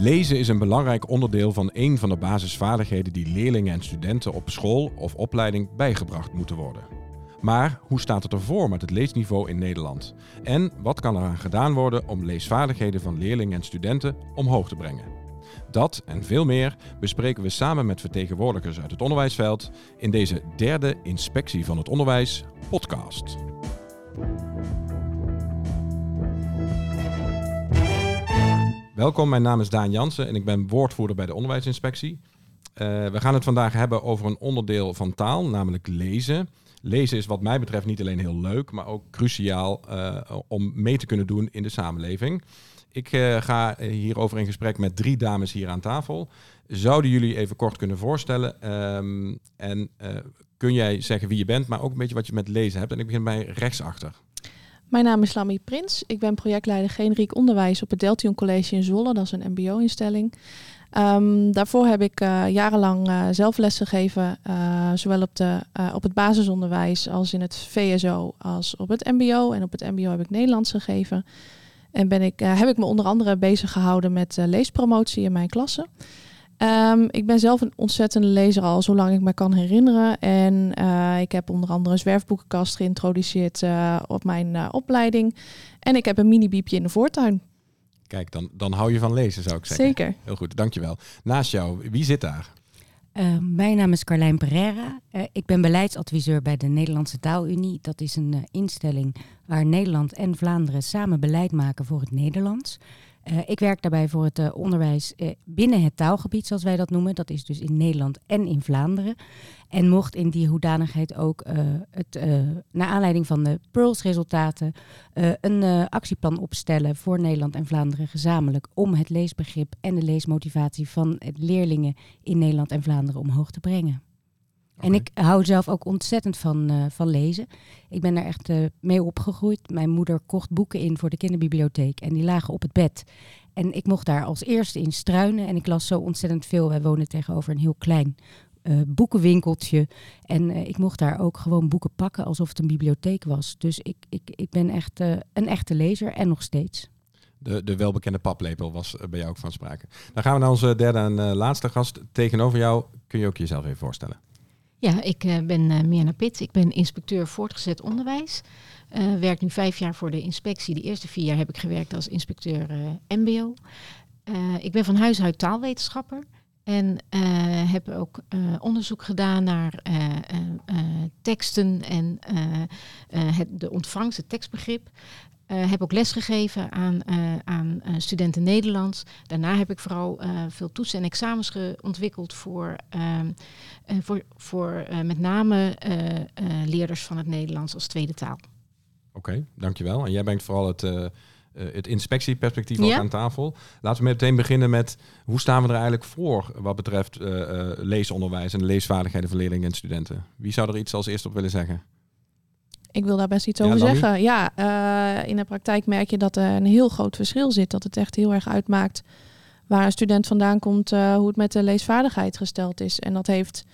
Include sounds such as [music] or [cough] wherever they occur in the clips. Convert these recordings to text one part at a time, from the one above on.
Lezen is een belangrijk onderdeel van een van de basisvaardigheden die leerlingen en studenten op school of opleiding bijgebracht moeten worden. Maar hoe staat het ervoor met het leesniveau in Nederland? En wat kan eraan gedaan worden om leesvaardigheden van leerlingen en studenten omhoog te brengen? Dat en veel meer bespreken we samen met vertegenwoordigers uit het onderwijsveld in deze derde Inspectie van het Onderwijs podcast. Welkom, mijn naam is Daan Jansen en ik ben woordvoerder bij de Onderwijsinspectie. Uh, we gaan het vandaag hebben over een onderdeel van taal, namelijk lezen. Lezen is wat mij betreft niet alleen heel leuk, maar ook cruciaal uh, om mee te kunnen doen in de samenleving. Ik uh, ga hierover in gesprek met drie dames hier aan tafel. Zouden jullie even kort kunnen voorstellen? Um, en kun jij zeggen wie je bent, maar ook een beetje wat je met lezen hebt? En ik begin bij rechtsachter. Mijn naam is Lamy Prins. Ik ben projectleider generiek onderwijs op het Deltion College in Zwolle. Dat is een mbo-instelling. Um, daarvoor heb ik uh, jarenlang uh, zelf les gegeven, uh, zowel op, de, op het basisonderwijs als in het VSO als op het mbo. En op het mbo heb ik Nederlands gegeven. En ben ik, heb ik me onder andere bezig gehouden met leespromotie in mijn klassen. Um, ik ben zelf een ontzettende lezer al zolang ik me kan herinneren. En uh, ik heb onder andere een zwerfboekenkast geïntroduceerd uh, op mijn uh, opleiding. En ik heb een mini-biepje in de voortuin. Kijk, dan, dan hou je van lezen, zou ik zeggen. Zeker. Heel goed, dankjewel. Naast jou, wie zit daar? mijn naam is Carlijn Pereira. ik ben beleidsadviseur bij de Nederlandse Taalunie. Dat is een instelling waar Nederland en Vlaanderen samen beleid maken voor het Nederlands. Uh, ik werk daarbij voor het uh, onderwijs uh, binnen het taalgebied, zoals wij dat noemen. Dat is dus in Nederland en in Vlaanderen. En mocht in die hoedanigheid ook het, naar aanleiding van de Pearls-resultaten een actieplan opstellen voor Nederland en Vlaanderen gezamenlijk om het leesbegrip en de leesmotivatie van leerlingen in Nederland en Vlaanderen omhoog te brengen. En ik hou zelf ook ontzettend van, uh, van lezen. Ik ben daar echt uh, mee opgegroeid. Mijn moeder kocht boeken in voor de kinderbibliotheek en die lagen op het bed. En ik mocht daar als eerste in struinen en ik las zo ontzettend veel. Wij wonen tegenover een heel klein uh, boekenwinkeltje. En ik mocht daar ook gewoon boeken pakken alsof het een bibliotheek was. Dus ik, ik, ik ben echt een echte lezer en nog steeds. De, de welbekende paplepel was bij jou ook van sprake. Dan gaan we naar onze derde en laatste gast. Tegenover jou kun je ook jezelf even voorstellen. Ja, ik uh, ben uh, Mirna Pitt. Ik ben inspecteur voortgezet onderwijs. Uh, werk nu vijf jaar voor de inspectie. De eerste vier jaar heb ik gewerkt als inspecteur MBO. ik ben van huis uit taalwetenschapper. En heb ook onderzoek gedaan naar teksten en het, de ontvangst, het tekstbegrip. Uh, heb ook lesgegeven aan, uh, aan uh, studenten Nederlands. Daarna heb ik vooral veel toetsen en examens ontwikkeld voor, ehm, voor, voor met name leerders van het Nederlands als tweede taal. Oké, okay, dankjewel. En jij brengt vooral het, het inspectieperspectief ook aan tafel. Laten we meteen beginnen met hoe staan we er eigenlijk voor wat betreft leesonderwijs en de leesvaardigheden van leerlingen en studenten. Wie zou er iets als eerste op willen zeggen? Ik wil daar best iets over zeggen. Ja, uh, in de praktijk merk je dat er een heel groot verschil zit. Dat het echt heel erg uitmaakt waar een student vandaan komt, uh, hoe het met de leesvaardigheid gesteld is. En dat heeft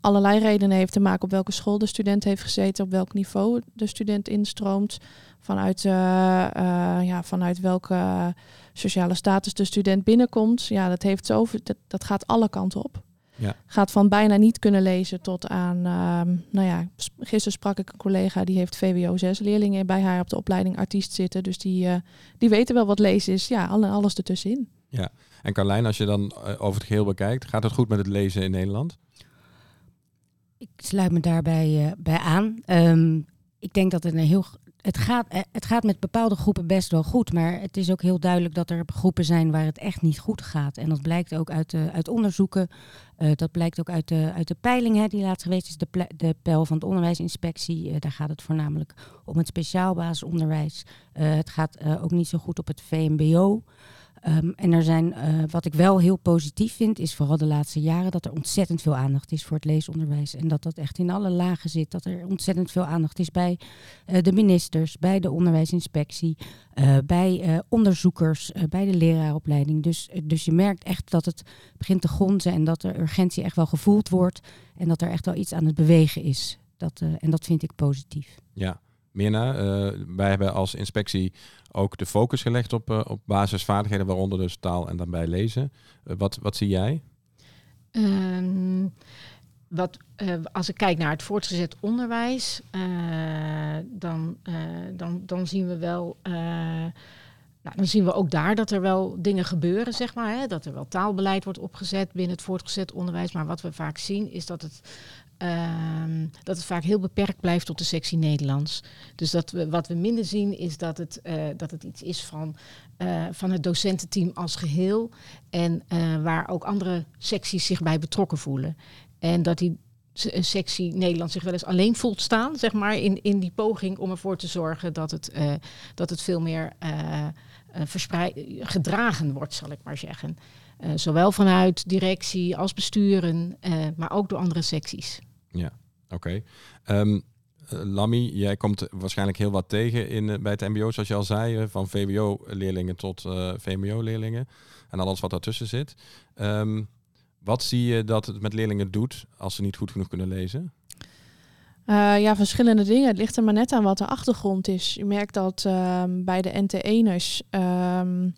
allerlei redenen heeft te maken op welke school de student heeft gezeten, op welk niveau de student instroomt, vanuit, uh, ja, vanuit welke sociale status de student binnenkomt. Ja, dat, heeft zo, dat, dat gaat alle kanten op. Ja. Gaat van bijna niet kunnen lezen tot aan, uh, nou ja, gisteren sprak ik een collega die heeft VWO 6 leerlingen bij haar op de opleiding artiest zitten. Dus die, uh, die weten wel wat lezen is. Ja, alles ertussenin. Ja, en Carlijn, als je dan uh, over het geheel bekijkt, gaat het goed met het lezen in Nederland? Ik sluit me daarbij uh, bij aan. Um, ik denk dat het een heel het gaat, eh, het gaat met bepaalde groepen best wel goed. Maar het is ook heel duidelijk dat er groepen zijn waar het echt niet goed gaat. En dat blijkt ook uit, de, uit onderzoeken. Uh, dat blijkt ook uit de, uit de peiling hè, die laatst geweest is. De, de peil van de onderwijsinspectie. Daar gaat het voornamelijk om het speciaal basisonderwijs. Het gaat ook niet zo goed op het VMBO. Um, en er zijn, uh, wat ik wel heel positief vind, is vooral de laatste jaren dat er ontzettend veel aandacht is voor het leesonderwijs. En dat dat echt in alle lagen zit. Dat er ontzettend veel aandacht is bij uh, de ministers, bij de onderwijsinspectie, uh, bij onderzoekers, bij de leraaropleiding. Dus, dus je merkt echt dat het begint te gonzen en dat de urgentie echt wel gevoeld wordt. En dat er echt wel iets aan het bewegen is. Dat, en dat vind ik positief. Ja, Mirna, wij hebben als inspectie ook de focus gelegd op, op basisvaardigheden, waaronder dus taal en daarbij lezen. wat, wat zie jij? Ehm, wat, als ik kijk naar het voortgezet onderwijs, dan, dan, dan zien we wel nou, dan zien we ook daar dat er wel dingen gebeuren, zeg maar. Hè? Dat er wel taalbeleid wordt opgezet binnen het voortgezet onderwijs. Maar wat we vaak zien is dat het, ehm, dat het vaak heel beperkt blijft tot de sectie Nederlands. Dus dat we, wat we minder zien is dat het, uh, dat het iets is van, uh, van het docententeam als geheel. En uh, waar ook andere secties zich bij betrokken voelen. En dat die sectie Nederland zich wel eens alleen voelt staan, zeg maar, in, in die poging om ervoor te zorgen dat het, dat het veel meer verspreid, gedragen wordt, zal ik maar zeggen. Zowel vanuit directie als besturen, maar ook door andere secties. Ja, oké. Okay. Um, Lammy, jij komt waarschijnlijk heel wat tegen in, bij het MBO, zoals je al zei, van VWO-leerlingen tot VMBO-leerlingen en alles wat daartussen zit. Um, wat zie je dat het met leerlingen doet als ze niet goed genoeg kunnen lezen? Ja, verschillende dingen. Het ligt er maar net aan wat de achtergrond is. Je merkt dat uh, bij de NT1'ers... Um, ehm,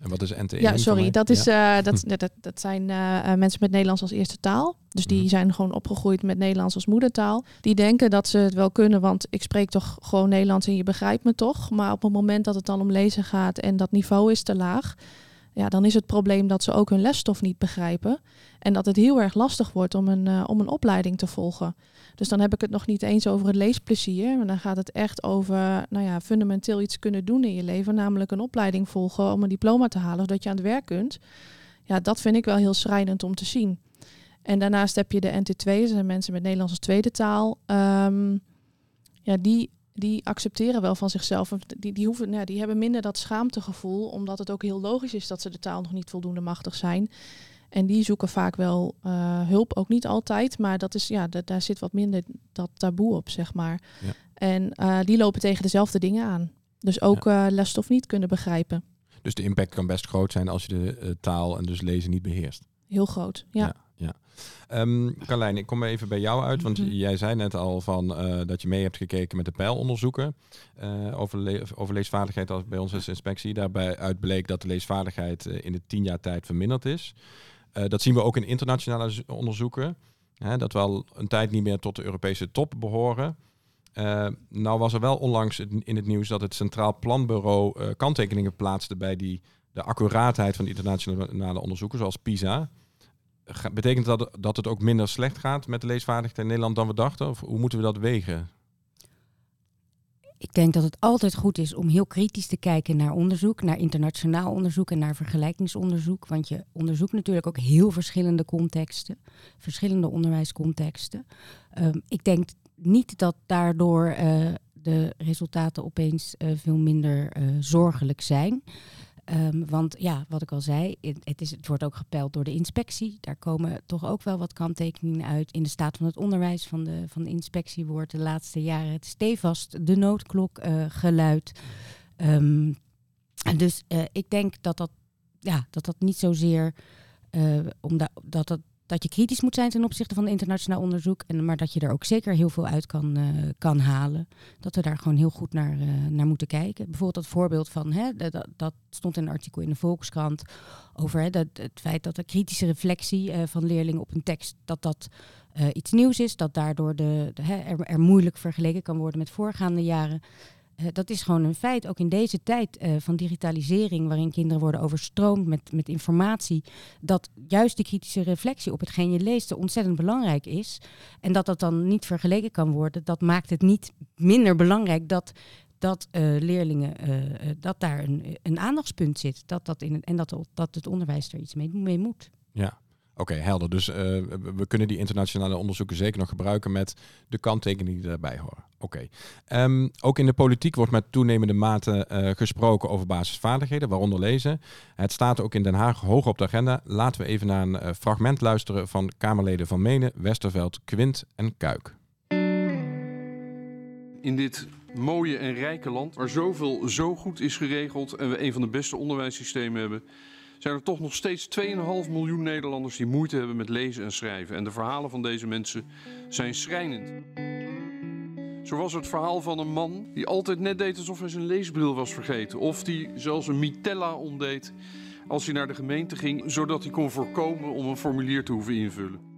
en wat is NT1? Ja, sorry. Dat, is, ja. [laughs] uh, dat, dat, dat, zijn uh, mensen met Nederlands als eerste taal. Dus die mm. zijn gewoon opgegroeid met Nederlands als moedertaal. Die denken dat ze het wel kunnen, want ik spreek toch gewoon Nederlands en je begrijpt me toch. Maar op het moment dat het dan om lezen gaat en dat niveau is te laag... Ja, dan is het probleem dat ze ook hun lesstof niet begrijpen. En dat het heel erg lastig wordt om een, om een opleiding te volgen. Dus dan heb ik het nog niet eens over het leesplezier. Maar dan gaat het echt over nou ja, fundamenteel iets kunnen doen in je leven. Namelijk een opleiding volgen om een diploma te halen, zodat je aan het werk kunt. Ja, dat vind ik wel heel schrijnend om te zien. En daarnaast heb je de NT2, dat zijn mensen met Nederlands als tweede taal. Um, ja, die, die accepteren wel van zichzelf. Die, die, hoeven, nou, die hebben minder dat schaamtegevoel, omdat het ook heel logisch is dat ze de taal nog niet voldoende machtig zijn. En die zoeken vaak wel uh, hulp, ook niet altijd, maar dat is, ja, daar zit wat minder dat taboe op, zeg maar. Ja. En uh, die lopen tegen dezelfde dingen aan. Dus ook ja. uh, lesstof niet kunnen begrijpen. Dus de impact kan best groot zijn als je de taal en dus lezen niet beheerst. Heel groot, ja. ja. Ja. Um, Carlijn, ik kom even bij jou uit, want mm -hmm. jij zei net al van uh, dat je mee hebt gekeken met de pijlonderzoeken uh, over, le over leesvaardigheid als bij ons als inspectie. Daarbij uit bleek dat de leesvaardigheid uh, in de tien jaar tijd verminderd is. Dat zien we ook in internationale onderzoeken. Hè, dat we al een tijd niet meer tot de Europese top behoren. Uh, nou was er wel onlangs in het nieuws dat het Centraal Planbureau uh, kanttekeningen plaatste bij die, de accuraatheid van internationale onderzoeken, zoals PISA. Betekent dat dat het ook minder slecht gaat met de leesvaardigheid in Nederland dan we dachten? Of hoe moeten we dat wegen? Ik denk dat het altijd goed is om heel kritisch te kijken naar onderzoek, naar internationaal onderzoek en naar vergelijkingsonderzoek. Want je onderzoekt natuurlijk ook heel verschillende contexten, verschillende onderwijscontexten. Um, ik denk niet dat daardoor uh, de resultaten opeens uh, veel minder uh, zorgelijk zijn. Um, want ja, wat ik al zei, het, is, het wordt ook gepeld door de inspectie. Daar komen toch ook wel wat kanttekeningen uit. In de staat van het onderwijs van de, van de inspectie wordt de laatste jaren stevast de noodklok uh, geluid. Um, dus uh, ik denk dat dat, ja, dat, dat niet zozeer, uh, omdat dat, dat je kritisch moet zijn ten opzichte van internationaal onderzoek. En, maar dat je er ook zeker heel veel uit kan, uh, kan halen. Dat we daar gewoon heel goed naar, uh, naar moeten kijken. Bijvoorbeeld dat voorbeeld van, hè, dat, dat stond in een artikel in de Volkskrant. Over hè, dat, het feit dat de kritische reflectie uh, van leerlingen op een tekst, dat dat iets nieuws is. Dat daardoor de, hè, er moeilijk vergeleken kan worden met voorgaande jaren. Uh, dat is gewoon een feit, ook in deze tijd uh, van digitalisering, waarin kinderen worden overstroomd met, met informatie, dat juist die kritische reflectie op hetgeen je leest ontzettend belangrijk is. En dat dat dan niet vergeleken kan worden, dat maakt het niet minder belangrijk dat, dat uh, leerlingen, dat daar een, een aandachtspunt zit. Dat dat in, en dat, dat het onderwijs er iets mee, mee moet. Ja, Oké, helder. Dus uh, we kunnen die internationale onderzoeken zeker nog gebruiken met de kanttekeningen die daarbij horen. Oké. Um, ook in de politiek wordt met toenemende mate uh, gesproken over basisvaardigheden, waaronder lezen. Het staat ook in Den Haag hoog op de agenda. Laten we even naar een uh, fragment luisteren van Kamerleden van Menen, Westerveld, Quint en Kuik. In dit mooie en rijke land, waar zoveel zo goed is geregeld en we een van de beste onderwijssystemen hebben zijn er toch nog steeds 2,5 miljoen Nederlanders die moeite hebben met lezen en schrijven. En de verhalen van deze mensen zijn schrijnend. Zo was het verhaal van een man die altijd net deed alsof hij zijn leesbril was vergeten. Of die zelfs een mitella omdeed als hij naar de gemeente ging, zodat hij kon voorkomen om een formulier te hoeven invullen.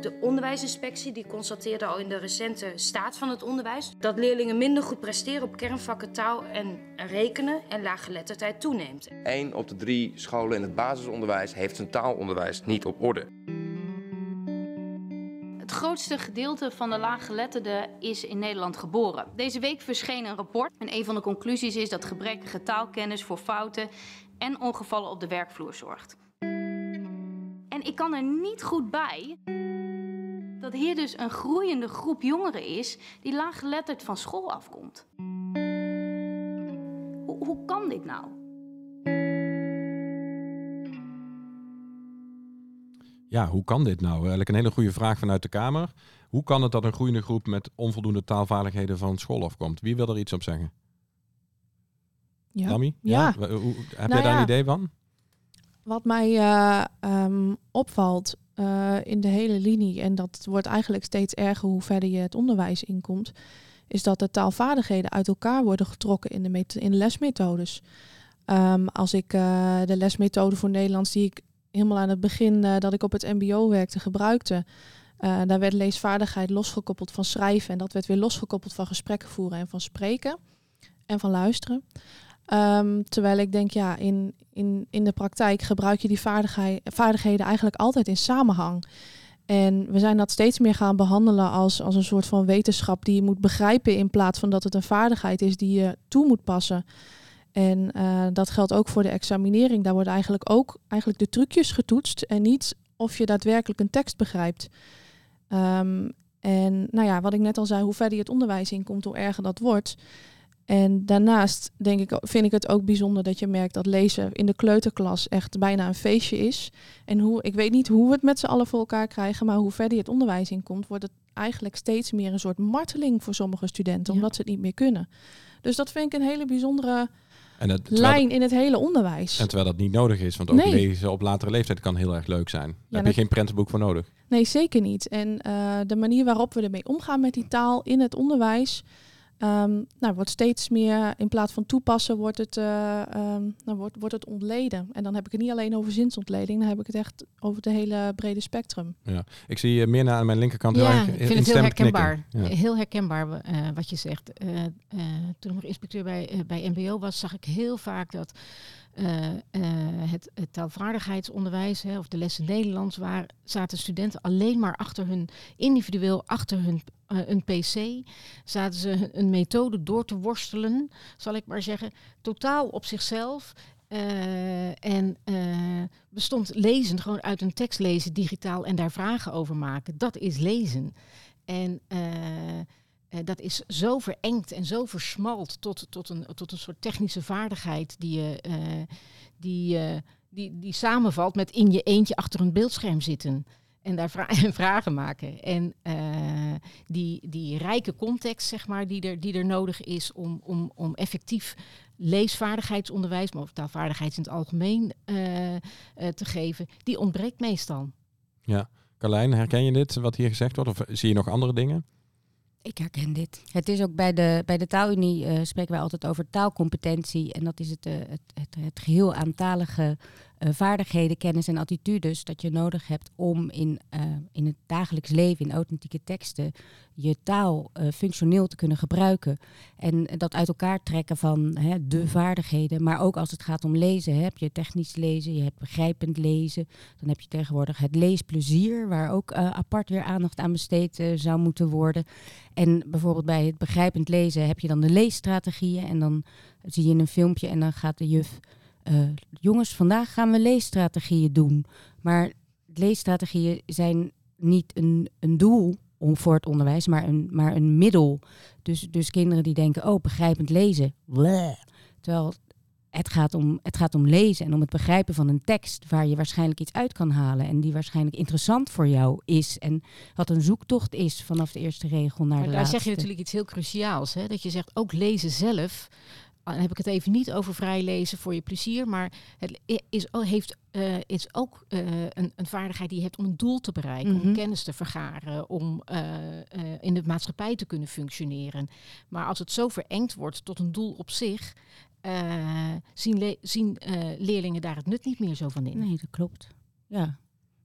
De onderwijsinspectie die constateerde al in de recente staat van het onderwijs dat leerlingen minder goed presteren op kernvakken taal en rekenen en laaggeletterdheid toeneemt. Eén op de drie scholen in het basisonderwijs heeft zijn taalonderwijs niet op orde. Het grootste gedeelte van de laaggeletterden is in Nederland geboren. Deze week verscheen een rapport en een van de conclusies is dat gebrekkige taalkennis voor fouten en ongevallen op de werkvloer zorgt. En ik kan er niet goed bij dat hier dus een groeiende groep jongeren is die laaggeletterd van school afkomt. Hoe, hoe kan dit nou? Ja, hoe kan dit nou? Eigenlijk een hele goede vraag vanuit de Kamer. Hoe kan het dat een groeiende groep met onvoldoende taalvaardigheden van school afkomt? Wie wil er iets op zeggen? Ja. Dami? Ja. Heb Nou jij daar ja. een idee van? Wat mij eh, ehm, opvalt eh, in de hele linie, en dat wordt eigenlijk steeds erger hoe verder je het onderwijs inkomt, is dat de taalvaardigheden uit elkaar worden getrokken in de, in de lesmethodes. Ehm, als ik eh, de lesmethode voor Nederlands, die ik helemaal aan het begin dat ik op het MBO werkte, gebruikte, daar werd leesvaardigheid losgekoppeld van schrijven en dat werd weer losgekoppeld van gesprekken voeren en van spreken en van luisteren. Ehm, terwijl ik denk, ja, in, in, in de praktijk gebruik je die vaardigheden eigenlijk altijd in samenhang. En we zijn dat steeds meer gaan behandelen als, als een soort van wetenschap die je moet begrijpen in plaats van dat het een vaardigheid is die je toe moet passen. En eh, dat geldt ook voor de examinering. Daar worden eigenlijk ook eigenlijk de trucjes getoetst en niet of je daadwerkelijk een tekst begrijpt. Ehm, en nou ja, wat ik net al zei, hoe verder je het onderwijs inkomt, hoe erger dat wordt. En daarnaast denk ik, vind ik het ook bijzonder dat je merkt dat lezen in de kleuterklas echt bijna een feestje is. En hoe, ik weet niet hoe we het met z'n allen voor elkaar krijgen, maar hoe verder je het onderwijs inkomt, wordt het eigenlijk steeds meer een soort marteling voor sommige studenten, Ja. omdat ze het niet meer kunnen. Dus dat vind ik een hele bijzondere En, het, terwijl, lijn in het hele onderwijs. en terwijl dat niet nodig is, want ook Nee. lezen op latere leeftijd kan heel erg leuk zijn. Daar heb je dat- geen prentenboek voor nodig. Nee, zeker niet. En eh, de manier waarop we ermee omgaan met die taal in het onderwijs, ehm, nou, wordt steeds meer, in plaats van toepassen, wordt het, eh, ehm, nou, wordt, wordt het ontleden. En dan heb ik het niet alleen over zinsontleding, dan heb ik het echt over het hele brede spectrum. Ik zie uh, meer aan mijn linkerkant Ja, ik vind het heel herkenbaar. Ja. Heel herkenbaar eh, wat je zegt. Eh, eh, toen ik nog inspecteur bij, bij MBO was, zag ik heel vaak dat eh, eh, het, taalvaardigheidsonderwijs, hè, of de lessen Nederlands, waar zaten studenten alleen maar achter hun, individueel achter hun eh, een PC, zaten ze een methode door te worstelen, zal ik maar zeggen, totaal op zichzelf. En bestond lezen gewoon uit een tekst lezen digitaal en daar vragen over maken. Dat is lezen. En eh, dat is zo verengd en zo versmalt tot, tot, een, tot een soort technische vaardigheid die, eh, die, eh, die, die samenvalt met in je eentje achter een beeldscherm zitten. En daar vra- en [laughs] vragen maken. En die, die rijke context, zeg maar, die er, die er nodig is om, om, om effectief leesvaardigheidsonderwijs, maar of taalvaardigheid in het algemeen te geven, die ontbreekt meestal. Carlijn, herken je dit, wat hier gezegd wordt? Of zie je nog andere dingen? Ik herken dit. Het is ook bij de, bij de taalunie eh, spreken wij altijd over taalcompetentie. En dat is het, eh, het, het, het geheel aantalige eh, vaardigheden, kennis en attitudes dat je nodig hebt om in, eh, in het dagelijks leven, in authentieke teksten, je taal eh, functioneel te kunnen gebruiken. En dat uit elkaar trekken van hè, de vaardigheden. Maar ook als het gaat om lezen, heb je technisch lezen, je hebt begrijpend lezen. Dan heb je tegenwoordig het leesplezier, waar ook apart weer aandacht aan besteed zou moeten worden. En bijvoorbeeld bij het begrijpend lezen heb je dan de leesstrategieën. En dan zie je een filmpje en dan gaat de juf... eh, jongens, vandaag gaan we leesstrategieën doen. Maar leesstrategieën zijn niet een, een doel om voor het onderwijs, maar een, maar een middel. Dus, dus kinderen die denken, oh, begrijpend lezen. Bleh. Terwijl het gaat, om, het gaat om lezen en om het begrijpen van een tekst waar je waarschijnlijk iets uit kan halen. En die waarschijnlijk interessant voor jou is. En wat een zoektocht is vanaf de eerste regel naar Maar de daar laatste. zeg je natuurlijk iets heel cruciaals. Hè? Dat je zegt ook lezen zelf dan heb ik het even niet over vrij lezen voor je plezier, maar het is, heeft, uh, is ook uh, een, een, vaardigheid die je hebt om een doel te bereiken, om mhm. kennis te vergaren, om uh, in de maatschappij te kunnen functioneren. Maar als het zo verengd wordt tot een doel op zich, zien, zien leerlingen daar het nut niet meer zo van in. Nee, dat klopt. Ja.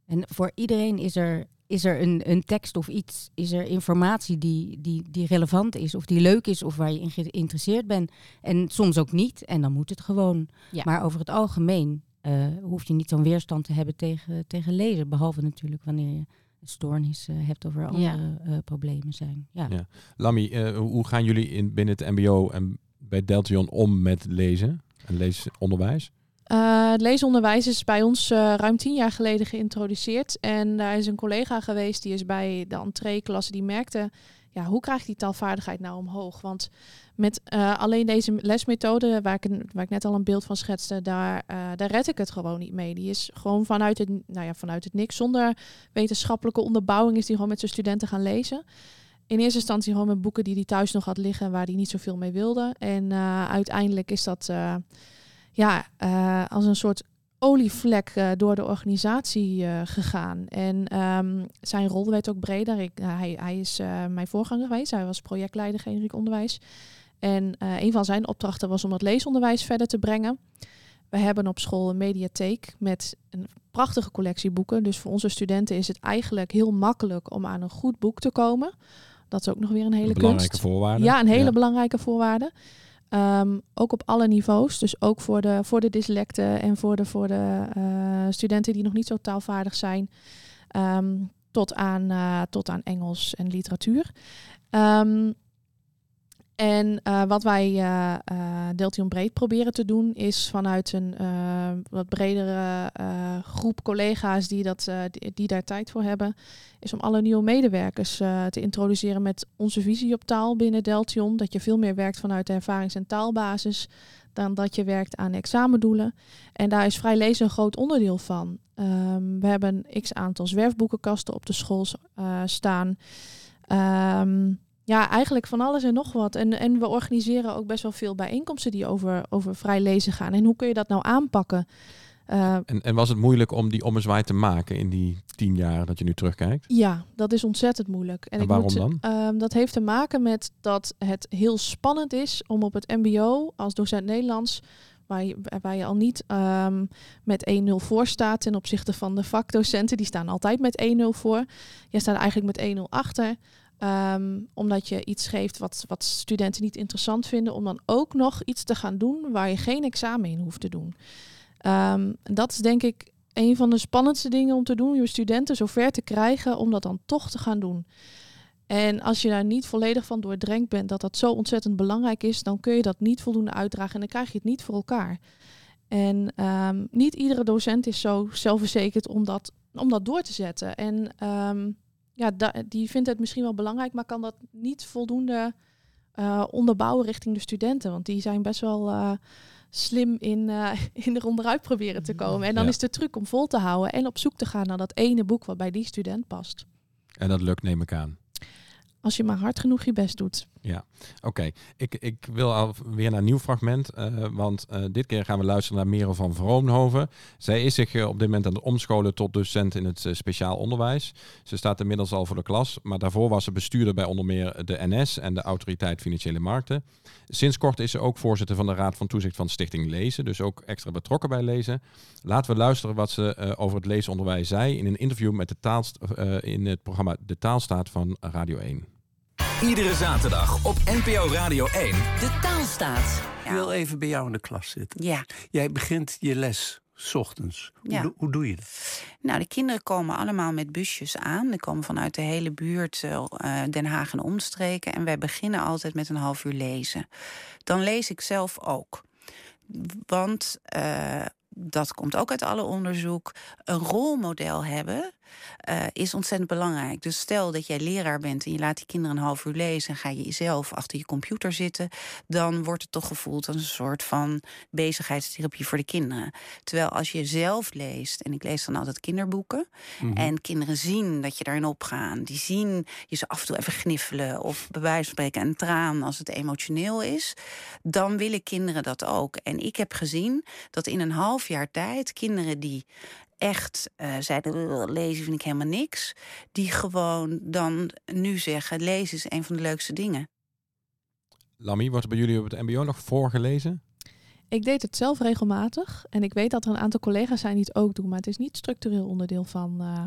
En voor iedereen is er is er een, een tekst of iets, is er informatie die, die, die relevant is of die leuk is of waar je in geïnteresseerd bent. En soms ook niet en dan moet het gewoon. Maar over het algemeen uh, hoef je niet zo'n weerstand te hebben tegen, tegen lezen. Behalve natuurlijk wanneer je een stoornis uh, hebt of er andere uh, problemen zijn. Ja. ja. Lammy, hoe gaan jullie in, binnen het mbo en bij Deltion om met lezen en leesonderwijs? Uh, het leesonderwijs is bij ons uh, ruim tien jaar geleden geïntroduceerd. En daar is een collega geweest die is bij de entree-klasse die merkte... Ja, hoe krijg je die taalvaardigheid nou omhoog? Want met uh, alleen deze lesmethode, waar ik, waar ik net al een beeld van schetste, daar, daar red ik het gewoon niet mee. Die is gewoon vanuit het, nou ja, vanuit het niks, zonder wetenschappelijke onderbouwing, is die gewoon met zijn studenten gaan lezen. In eerste instantie gewoon met boeken die hij thuis nog had liggen, waar hij niet zoveel mee wilde. En uiteindelijk is dat ja, uh, als een soort olievlek uh, door de organisatie uh, gegaan. En um, zijn rol werd ook breder. Ik, hij, hij is mijn voorganger geweest. Hij was projectleider generiek onderwijs. En een van zijn opdrachten was om dat leesonderwijs verder te brengen. We hebben op school een mediatheek met een prachtige collectie boeken. Dus voor onze studenten is het eigenlijk heel makkelijk om aan een goed boek te komen. Dat is ook nog weer een hele een belangrijke kunst. voorwaarde. Ja, een hele belangrijke voorwaarde. Um, ook op alle niveaus. Dus ook voor de, voor de dyslecten en voor de, voor de uh, studenten die nog niet zo taalvaardig zijn. Um, tot, aan, uh, tot aan Engels en literatuur. Um, en uh, wat wij uh, Deltion Breed proberen te doen, is vanuit een wat bredere groep collega's die, dat, die, die, daar tijd voor hebben, is om alle nieuwe medewerkers te introduceren met onze visie op taal binnen Deltion. Dat je veel meer werkt vanuit de ervarings- en taalbasis dan dat je werkt aan examendoelen. En daar is vrij lezen een groot onderdeel van. Um, we hebben x aantal zwerfboekenkasten op de school staan. Um, ja, eigenlijk van alles en nog wat. En, en we organiseren ook best wel veel bijeenkomsten die over, over vrij lezen gaan. En hoe kun je dat nou aanpakken? Uh, en, en was het moeilijk om die ommezwaai te maken in die tien jaar dat je nu terugkijkt? Ja, dat is ontzettend moeilijk. En, en waarom dan? Uh, dat heeft te maken met dat het heel spannend is om op het MBO als docent Nederlands waar je, waar je al niet um, met 1-0 voor staat ten opzichte van de vakdocenten. Die staan altijd met 1-0 voor. Je staat eigenlijk met 1-0 achter. Um, omdat je iets geeft wat, wat studenten niet interessant vinden, om dan ook nog iets te gaan doen waar je geen examen in hoeft te doen. Um, dat is denk ik een van de spannendste dingen om te doen, je studenten zover te krijgen om dat dan toch te gaan doen. En als je daar niet volledig van doordrenkt bent dat dat zo ontzettend belangrijk is, dan kun je dat niet voldoende uitdragen en dan krijg je het niet voor elkaar. En um, niet iedere docent is zo zelfverzekerd om dat, om dat door te zetten. En ja, die vindt het misschien wel belangrijk, maar kan dat niet voldoende uh, onderbouwen richting de studenten. Want die zijn best wel uh, slim in, uh, [laughs] in er onderuit proberen te komen. En dan is de truc om vol te houden en op zoek te gaan naar dat ene boek wat bij die student past. En dat lukt, neem ik aan. Als je maar hard genoeg je best doet. Ja, oké. Ik, ik wil al weer naar een nieuw fragment. Uh, want uh, dit keer gaan we luisteren naar Merel van Vroomhoven. Zij is zich uh, op dit moment aan het omscholen tot docent in het speciaal onderwijs. Ze staat inmiddels al voor de klas. Maar daarvoor was ze bestuurder bij onder meer de NS en de Autoriteit Financiële Markten. Sinds kort is ze ook voorzitter van de Raad van Toezicht van Stichting Lezen. Dus ook extra betrokken bij lezen. Laten we luisteren wat ze over het leesonderwijs zei in een interview met de taal, in het programma De Taalstaat van Radio 1. Iedere zaterdag op NPO Radio 1. De taalstaat. Ik wil even bij jou in de klas zitten. Ja. Jij begint je les s ochtends. Hoe, Ja. do- hoe doe je dat? Nou, de kinderen komen allemaal met busjes aan. Die komen vanuit de hele buurt, eh, Den Haag en omstreken. En wij beginnen altijd met een half uur lezen. Dan lees ik zelf ook. Want eh, dat komt ook uit alle onderzoek, een rolmodel hebben uh, is ontzettend belangrijk. Dus stel dat jij leraar bent en je laat die kinderen een half uur lezen en ga je jezelf achter je computer zitten, dan wordt het toch gevoeld als een soort van bezigheidstherapie voor de kinderen. Terwijl als je zelf leest, en ik lees dan altijd kinderboeken, mhm. en kinderen zien dat je daarin opgaan, die zien je ze af en toe even gniffelen of bij wijze van spreken een traan als het emotioneel is, dan willen kinderen dat ook. En ik heb gezien dat in een half jaar tijd kinderen die echt uh, zeiden, lezen vind ik helemaal niks. Die gewoon dan nu zeggen, lezen is een van de leukste dingen. Lammy, wordt er bij jullie op het mbo nog voorgelezen? Ik deed het zelf regelmatig. En ik weet dat er een aantal collega's zijn die het ook doen. Maar het is niet structureel onderdeel van, uh,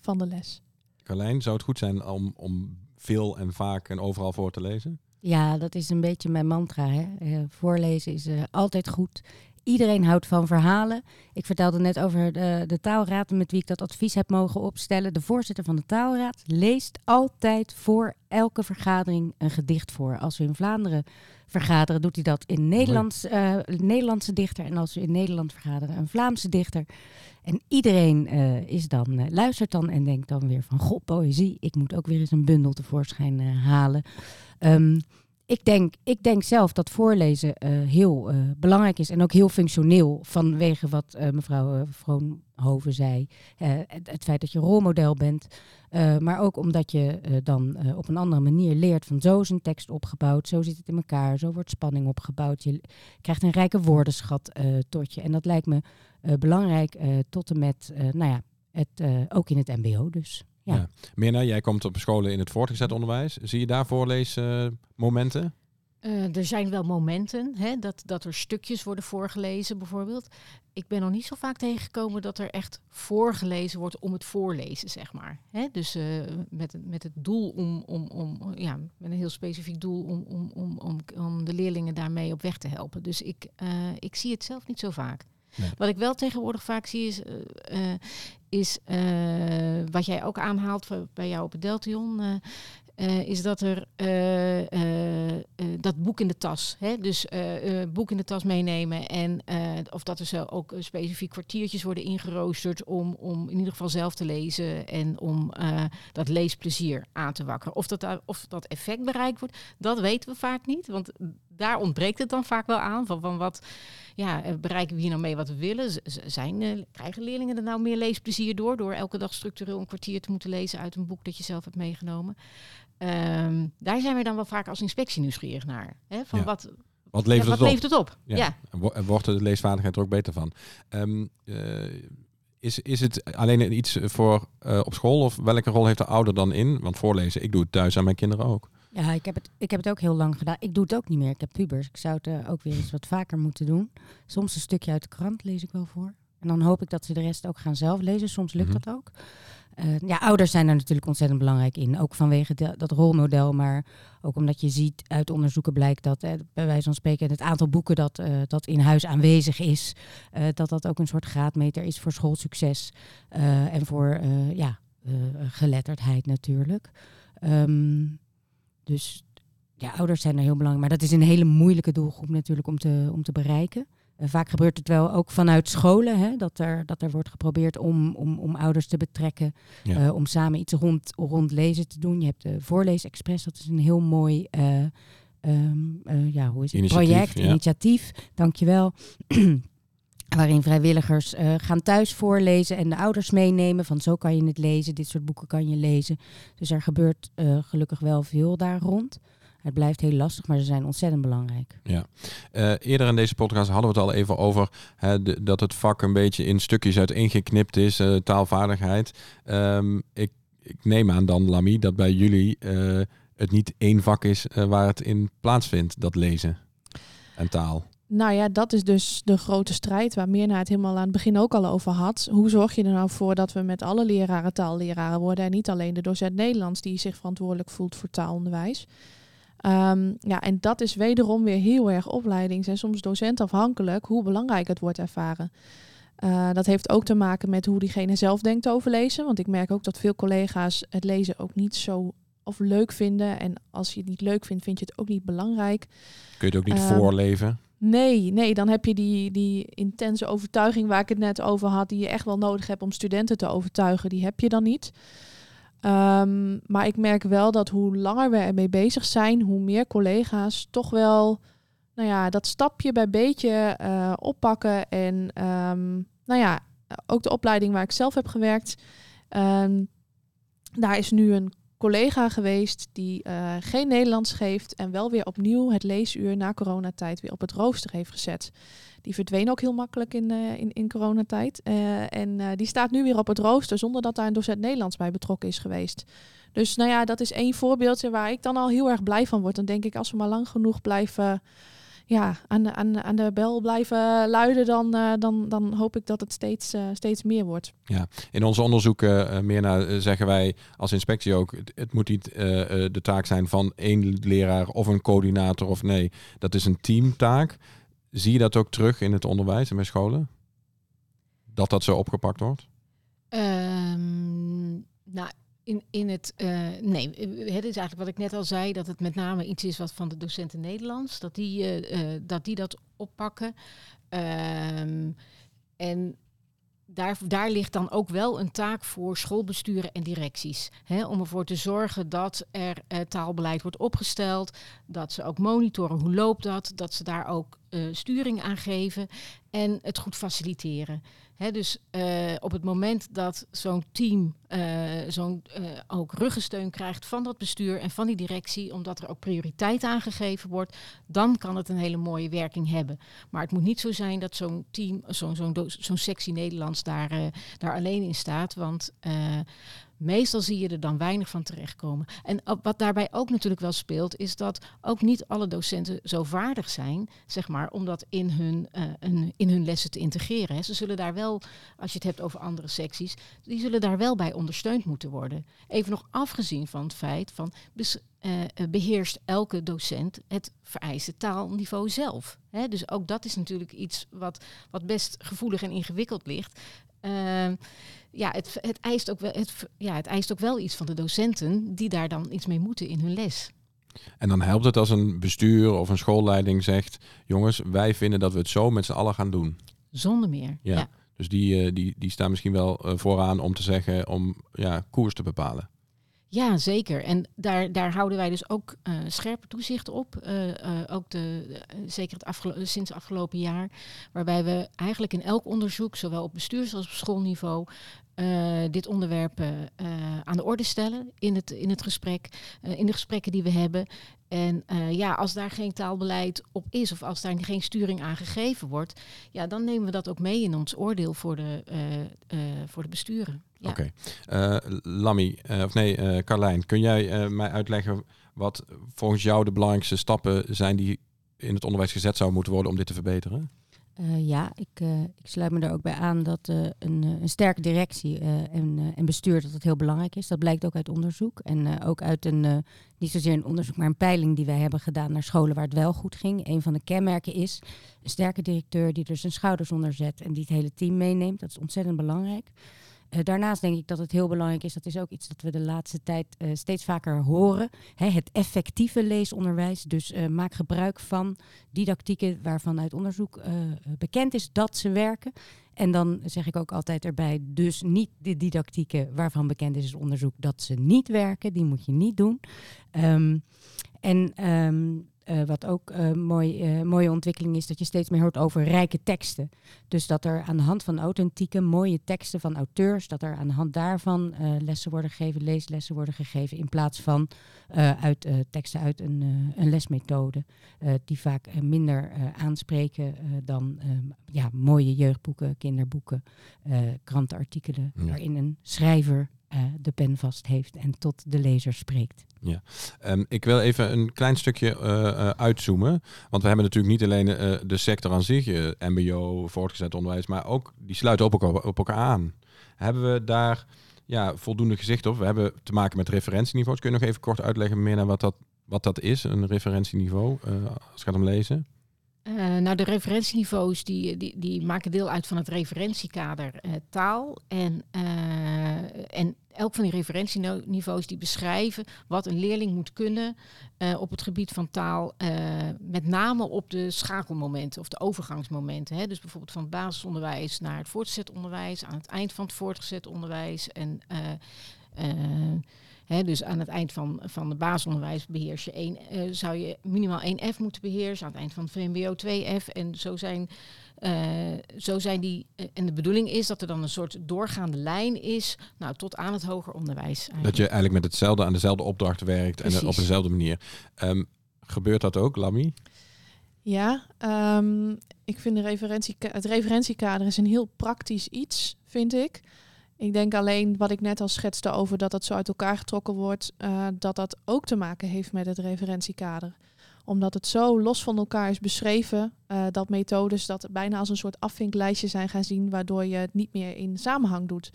van de les. Carlijn, zou het goed zijn om, om veel en vaak en overal voor te lezen? Ja, dat is een beetje mijn mantra. Hè? Uh, voorlezen is uh, altijd goed. Iedereen houdt van verhalen. Ik vertelde net over de, de taalraad met wie ik dat advies heb mogen opstellen. De voorzitter van de taalraad leest altijd voor elke vergadering een gedicht voor. Als we in Vlaanderen vergaderen, doet hij dat in Nederlands, uh, Nederlandse dichter. En als we in Nederland vergaderen, een Vlaamse dichter. En iedereen uh, is dan, uh, luistert dan en denkt dan weer van... God, poëzie, ik moet ook weer eens een bundel tevoorschijn halen. Um, ik denk, ik denk zelf dat voorlezen uh, heel uh, belangrijk is en ook heel functioneel vanwege wat uh, mevrouw Vroonhoven zei. Het, het, feit dat je rolmodel bent, maar ook omdat je dan op een andere manier leert van zo is een tekst opgebouwd, zo zit het in elkaar, zo wordt spanning opgebouwd. Je krijgt een rijke woordenschat tot je en dat lijkt me belangrijk tot en met, nou ja, het, ook in het mbo dus. Ja. ja. Mirna, jij komt op scholen in het voortgezet onderwijs. Zie je daar voorleesmomenten? Uh, er zijn wel momenten hè, dat, dat er stukjes worden voorgelezen, bijvoorbeeld. Ik ben nog niet zo vaak tegengekomen dat er echt voorgelezen wordt om het voorlezen, zeg maar. Hè? Dus uh, met, met het doel om, om, om, ja, met een heel specifiek doel om, om, om, om, om de leerlingen daarmee op weg te helpen. Dus ik, uh, ik zie het zelf niet zo vaak. Wat ik wel tegenwoordig vaak zie is, uh, is uh, wat jij ook aanhaalt bij jou op het Deltion. Is dat er dat boek in de tas. Hè? Dus boek in de tas meenemen. En of dat er zo ook specifiek kwartiertjes worden ingeroosterd om, om in ieder geval zelf te lezen en om dat leesplezier aan te wakkeren. Of dat, of dat effect bereikt wordt, dat weten we vaak niet. Want daar ontbreekt het dan vaak wel aan. Van, van wat ja, bereiken we hier nou mee wat we willen? Zijn, krijgen leerlingen er nou meer leesplezier door? Door elke dag structureel een kwartier te moeten lezen uit een boek dat je zelf hebt meegenomen. Um, daar zijn we dan wel vaak als inspectie nieuwsgierig naar. Hè? Van wat, wat levert, ja, het, op? levert het op? Ja. ja. En wordt de leesvaardigheid er ook beter van? Um, uh, is, is het alleen iets voor uh, op school of welke rol heeft de ouder dan in? Want voorlezen, ik doe het thuis aan mijn kinderen ook. Ja, ik heb, het, ik heb het ook heel lang gedaan. Ik doe het ook niet meer. Ik heb pubers. Ik zou het uh, ook weer eens wat vaker moeten doen. Soms een stukje uit de krant lees ik wel voor. En dan hoop ik dat ze de rest ook gaan zelf lezen. Soms lukt mm -hmm. dat ook. Uh, ja, ouders zijn er natuurlijk ontzettend belangrijk in. Ook vanwege de, dat rolmodel, maar ook omdat je ziet uit onderzoeken blijkt dat, eh, bij wijze van spreken, het aantal boeken dat, uh, dat in huis aanwezig is, uh, dat dat ook een soort graadmeter is voor schoolsucces en voor ja, geletterdheid natuurlijk. Um, dus ja, ouders zijn er heel belangrijk. Maar dat is een hele moeilijke doelgroep natuurlijk om te, om te bereiken. Uh, vaak gebeurt het wel ook vanuit scholen, hè, dat, er, dat er wordt geprobeerd om, om, om ouders te betrekken, ja. uh, om samen iets rond, rond lezen te doen. Je hebt de Voorleesexpress, dat is een heel mooi uh, um, ja, hoe is het? Initiatief, project, ja. initiatief, dankjewel. [clears throat] waarin vrijwilligers gaan thuis voorlezen en de ouders meenemen van zo kan je het lezen, dit soort boeken kan je lezen. Dus er gebeurt gelukkig wel veel daar rond. Het blijft heel lastig, maar ze zijn ontzettend belangrijk. Ja. Uh, eerder in deze podcast hadden we het al even over hè, dat het vak een beetje in stukjes uiteengeknipt is, taalvaardigheid. Um, ik, ik, neem aan dan, Lamy, dat bij jullie het niet één vak is waar het in plaatsvindt, dat lezen en taal. Nou ja, dat is dus de grote strijd waar Mirna het helemaal aan het begin ook al over had. Hoe zorg je er nou voor dat we met alle leraren taalleraren worden en niet alleen de docent Nederlands die zich verantwoordelijk voelt voor taalonderwijs. Um, ja, en dat is wederom weer heel erg opleidings- en soms docentafhankelijk hoe belangrijk het wordt ervaren. Uh, dat heeft ook te maken met hoe diegene zelf denkt over lezen. Want ik merk ook dat veel collega's het lezen ook niet zo of leuk vinden. En als je het niet leuk vindt, vind je het ook niet belangrijk. Kun je het ook niet um, voorleven? Nee, nee, dan heb je die, die intense overtuiging waar ik het net over had, die je echt wel nodig hebt om studenten te overtuigen, die heb je dan niet. Ehm, maar ik merk wel dat hoe langer we ermee bezig zijn, hoe meer collega's toch wel, nou ja, dat stapje bij beetje uh, oppakken. En um, nou ja, ook de opleiding waar ik zelf heb gewerkt, um, daar is nu een collega geweest die uh, geen Nederlands geeft en wel weer opnieuw het leesuur na coronatijd weer op het rooster heeft gezet. Die verdween ook heel makkelijk in, uh, in, coronatijd. Uh, en die staat nu weer op het rooster zonder dat daar een docent Nederlands bij betrokken is geweest. Dus nou ja, dat is één voorbeeldje waar ik dan al heel erg blij van word. Dan denk ik, als we maar lang genoeg blijven ja, aan, de, aan, aan de bel blijven luiden, dan, uh, dan, dan hoop ik dat het steeds, uh, steeds meer wordt. Ja, in onze onderzoeken, uh, meer naar, zeggen wij als inspectie ook, het, het moet niet de taak zijn van één leraar of een coördinator of nee, dat is een teamtaak. Zie je dat ook terug in het onderwijs en bij scholen? Dat dat zo opgepakt wordt? Um, nou, in, in het, uh, nee, het is eigenlijk wat ik net al zei, dat het met name iets is wat van de docenten Nederlands, dat die uh, dat, die dat oppakken. Um, en daar, daar ligt dan ook wel een taak voor schoolbesturen en directies. Hè, om ervoor te zorgen dat er taalbeleid wordt opgesteld. Dat ze ook monitoren hoe loopt dat. Dat ze daar ook sturing aan geven. En het goed faciliteren. Dus uh, op het moment dat zo'n team zo'n ook ruggensteun krijgt van dat bestuur en van die directie, omdat er ook prioriteit aangegeven wordt, dan kan het een hele mooie werking hebben. Maar het moet niet zo zijn dat zo'n team, zo'n zo'n zo'n sectie Nederlands daar, daar alleen in staat. Want meestal zie je er dan weinig van terechtkomen. En wat daarbij ook natuurlijk wel speelt, is dat ook niet alle docenten zo vaardig zijn, zeg maar, om dat in hun, een, in hun lessen te integreren. Ze zullen daar wel, als je het hebt over andere secties, die zullen daar wel bij ondersteund moeten worden. Even nog afgezien van het feit van. Dus, uh, beheerst elke docent het vereiste taalniveau zelf. Hè? Dus ook dat is natuurlijk iets wat, wat best gevoelig en ingewikkeld ligt. Uh, ja, het, het, eist ook wel, het, ja, het eist ook wel iets van de docenten die daar dan iets mee moeten in hun les. En dan helpt het als een bestuur of een schoolleiding zegt: jongens, wij vinden dat we het zo met z'n allen gaan doen. Zonder meer. Ja. ja. Dus die, uh, die, die staan misschien wel uh, vooraan om te zeggen om ja, koers te bepalen. Ja, zeker. En daar, daar houden wij dus ook uh, scherpe toezicht op. Uh, uh, ook de, zeker het afgelo sinds afgelopen jaar. Waarbij we eigenlijk in elk onderzoek, zowel op bestuurs- als op schoolniveau, dit onderwerp aan de orde stellen in het, in het gesprek, in de gesprekken die we hebben. En ja, als daar geen taalbeleid op is of als daar geen sturing aan gegeven wordt, ja, dan nemen we dat ook mee in ons oordeel voor de, voor de besturen. Ja. Oké. Okay. Lammy, of nee, Carlijn, kun jij mij uitleggen wat volgens jou de belangrijkste stappen zijn die in het onderwijs gezet zouden moeten worden om dit te verbeteren? Uh, ja, ik, uh, ik, sluit me er ook bij aan dat uh, een, een, sterke directie en, en, bestuur dat het heel belangrijk is. Dat blijkt ook uit onderzoek en ook uit een, niet zozeer een onderzoek, maar een peiling die wij hebben gedaan naar scholen waar het wel goed ging. Een van de kenmerken is een sterke directeur die er zijn schouders onder zet en die het hele team meeneemt. Dat is ontzettend belangrijk. Uh, daarnaast denk ik dat het heel belangrijk is, dat is ook iets dat we de laatste tijd uh, steeds vaker horen. Hè, het effectieve leesonderwijs. Dus uh, maak gebruik van didactieken waarvan uit onderzoek bekend is dat ze werken. En dan zeg ik ook altijd erbij, dus niet de didactieken waarvan bekend is onderzoek dat ze niet werken. Die moet je niet doen. Um, en um, uh, wat ook een uh, mooi, uh, mooie ontwikkeling is, dat je steeds meer hoort over rijke teksten. Dus dat er aan de hand van authentieke, mooie teksten van auteurs, dat er aan de hand daarvan lessen worden gegeven, leeslessen worden gegeven, in plaats van uit teksten uit een, een lesmethode, die vaak minder aanspreken dan ja, mooie jeugdboeken, kinderboeken, krantenartikelen, ja. waarin een schrijver uh, de pen vast heeft en tot de lezer spreekt. Ja, um, ik wil even een klein stukje uh, uh, uitzoomen. Want we hebben natuurlijk niet alleen de sector aan zich, MBO, voortgezet onderwijs, maar ook die sluiten op elkaar, op elkaar aan. Hebben we daar ja, voldoende gezicht op? We hebben te maken met referentieniveaus. Kun je nog even kort uitleggen meer naar wat dat, wat dat is, een referentieniveau, als het gaat om lezen? Uh, nou, de referentieniveaus die, die, die maken deel uit van het referentiekader uh, taal. En, uh, en elk van die referentieniveaus die beschrijven wat een leerling moet kunnen op het gebied van taal. met name op de schakelmomenten of de overgangsmomenten. Hè. Dus bijvoorbeeld van het basisonderwijs naar het voortgezet onderwijs, aan het eind van het voortgezet onderwijs. En dus aan het eind van, van het basisonderwijs beheers je één, uh, zou je minimaal 1 F moeten beheersen. Aan het eind van het VMBO 2 F. En zo zijn, uh, zo zijn die. Uh, en de bedoeling is dat er dan een soort doorgaande lijn is. Nou, tot aan het hoger onderwijs. Eigenlijk. Dat je eigenlijk met hetzelfde aan dezelfde opdracht werkt Precies. en op dezelfde manier. Um, gebeurt dat ook, Lammy? Ja, um, ik vind de referentie, het referentiekader is een heel praktisch iets, vind ik. Ik denk alleen wat ik net al schetste over dat het zo uit elkaar getrokken wordt, uh, dat dat ook te maken heeft met het referentiekader. Omdat het zo los van elkaar is beschreven, uh, dat methodes dat bijna als een soort afvinklijstje zijn gaan zien, waardoor je het niet meer in samenhang doet.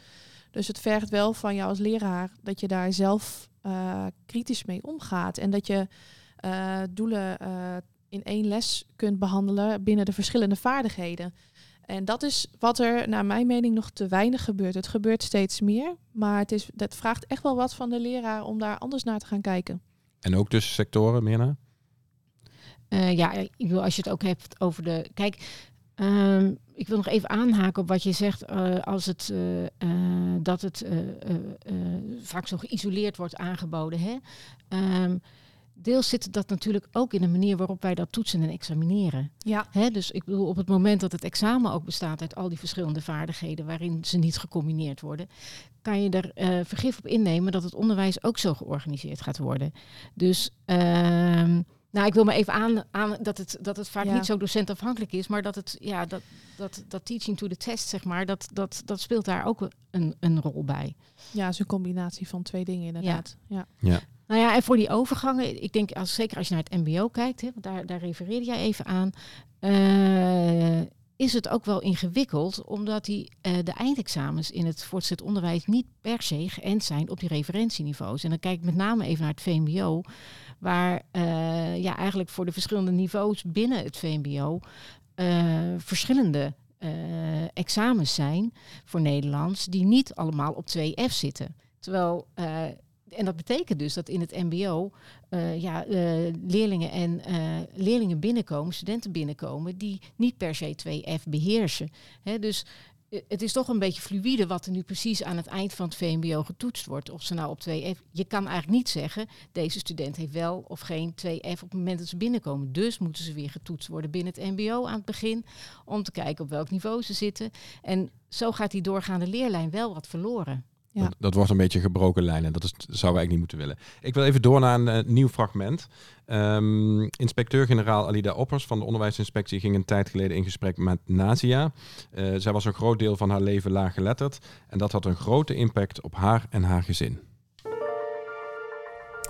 Dus het vergt wel van jou als leraar dat je daar zelf uh, kritisch mee omgaat en dat je doelen in één les kunt behandelen binnen de verschillende vaardigheden. En dat is wat er naar mijn mening nog te weinig gebeurt. Het gebeurt steeds meer, maar het, is, dat vraagt echt wel wat van de leraar om daar anders naar te gaan kijken. En ook tussen sectoren, meer naar? Uh, ja, ik wil als je het ook hebt over de. Kijk, uh, ik wil nog even aanhaken op wat je zegt. Uh, als het, uh, dat het vaak zo geïsoleerd wordt aangeboden. Hè? Um, deels zit dat natuurlijk ook in de manier waarop wij dat toetsen en examineren. Ja. Hè, dus ik bedoel, op het moment dat het examen ook bestaat uit al die verschillende vaardigheden waarin ze niet gecombineerd worden, kan je er uh, vergif op innemen dat het onderwijs ook zo georganiseerd gaat worden. Dus. Uh, nou, ik wil maar even aan, aan dat, het, dat het vaak niet zo docentafhankelijk is, maar dat het, ja, dat, dat, dat teaching to the test, zeg maar, dat, dat, dat speelt daar ook een, een rol bij. Ja, het is een combinatie van twee dingen inderdaad. Ja. ja. ja. Nou ja, en voor die overgangen, ik denk als, zeker als je naar het MBO kijkt, hè, daar, daar refereerde jij even aan, uh, is het ook wel ingewikkeld, omdat die, uh, de eindexamens in het voortgezet onderwijs niet per se geënt zijn op die referentieniveaus. En dan kijk ik met name even naar het VMBO, waar uh, ja, eigenlijk voor de verschillende niveaus binnen het VMBO verschillende examens zijn voor Nederlands, die niet allemaal op 2F zitten. Terwijl en dat betekent dus dat in het MBO uh, ja, uh, leerlingen en uh, leerlingen binnenkomen, studenten binnenkomen, die niet per se 2F beheersen. Hè, dus het is toch een beetje fluïde wat er nu precies aan het eind van het VMBO getoetst wordt. Of ze nou op 2F. Je kan eigenlijk niet zeggen, deze student heeft wel of geen 2F op het moment dat ze binnenkomen. Dus moeten ze weer getoetst worden binnen het MBO aan het begin. Om te kijken op welk niveau ze zitten. En zo gaat die doorgaande leerlijn wel wat verloren. Ja. Dat, dat, wordt een beetje gebroken lijn en dat, is, dat zouden we eigenlijk niet moeten willen. Ik wil even door naar een uh, nieuw fragment. Um, Inspecteur-generaal Alida Oppers van de onderwijsinspectie ging een tijd geleden in gesprek met Nazia. Uh, zij was een groot deel van haar leven laaggeletterd en dat had een grote impact op haar en haar gezin.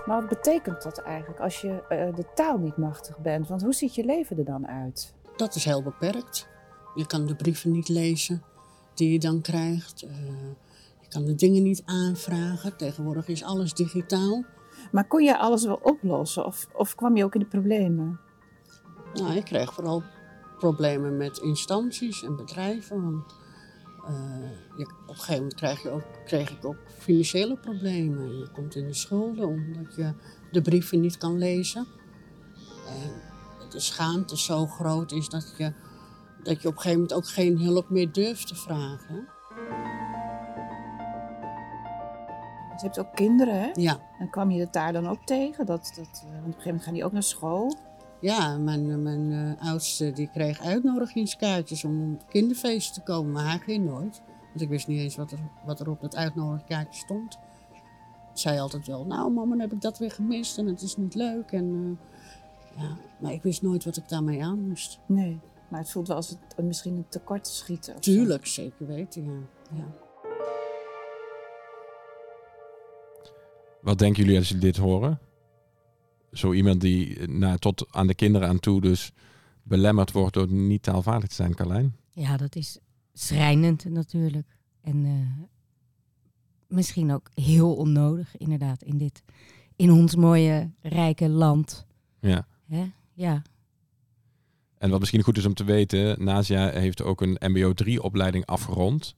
Maar wat betekent dat eigenlijk als je uh, de taal niet machtig bent? Want hoe ziet je leven er dan uit? Dat is heel beperkt. Je kan de brieven niet lezen die je dan krijgt. Je kan de dingen niet aanvragen. Tegenwoordig is alles digitaal. Maar kon je alles wel oplossen of, of kwam je ook in de problemen? Nou, ik kreeg vooral problemen met instanties en bedrijven. Want uh, je, op een gegeven moment krijg, je ook, kreeg ik ook financiële problemen. Je komt in de schulden omdat je de brieven niet kan lezen. En de schaamte zo groot is dat je, dat je op een gegeven moment ook geen hulp meer durft te vragen. Je hebt ook kinderen, hè? Ja. En kwam je het daar dan ook tegen? Dat, dat, uh, want op een gegeven moment gaan die ook naar school. Ja, mijn, eh, mijn uh, oudste die kreeg uitnodigingskaartjes om op kinderfeesten te komen, maar hij ging nooit. Want ik wist niet eens wat er, wat er op dat uitnodigingskaartje stond. Ik zei altijd wel, nou mama, dan heb ik dat weer gemist en het is niet leuk. En, uh, ja, maar ik wist nooit wat ik daarmee aan moest. Nee, maar het voelt wel als het misschien een tekort te schieten. Tuurlijk, zeker weten, ja. ja. Wat denken jullie als jullie dit horen? Zo iemand die nou, tot aan de kinderen aan toe dus belemmerd wordt door niet taalvaardig te zijn, Carlijn? Ja, dat is schrijnend natuurlijk. En uh, misschien ook heel onnodig, inderdaad, in dit, in ons mooie, rijke land. Ja. Hè? Ja. En wat misschien goed is om te weten, Nazia heeft ook een MBO 3 opleiding afgerond.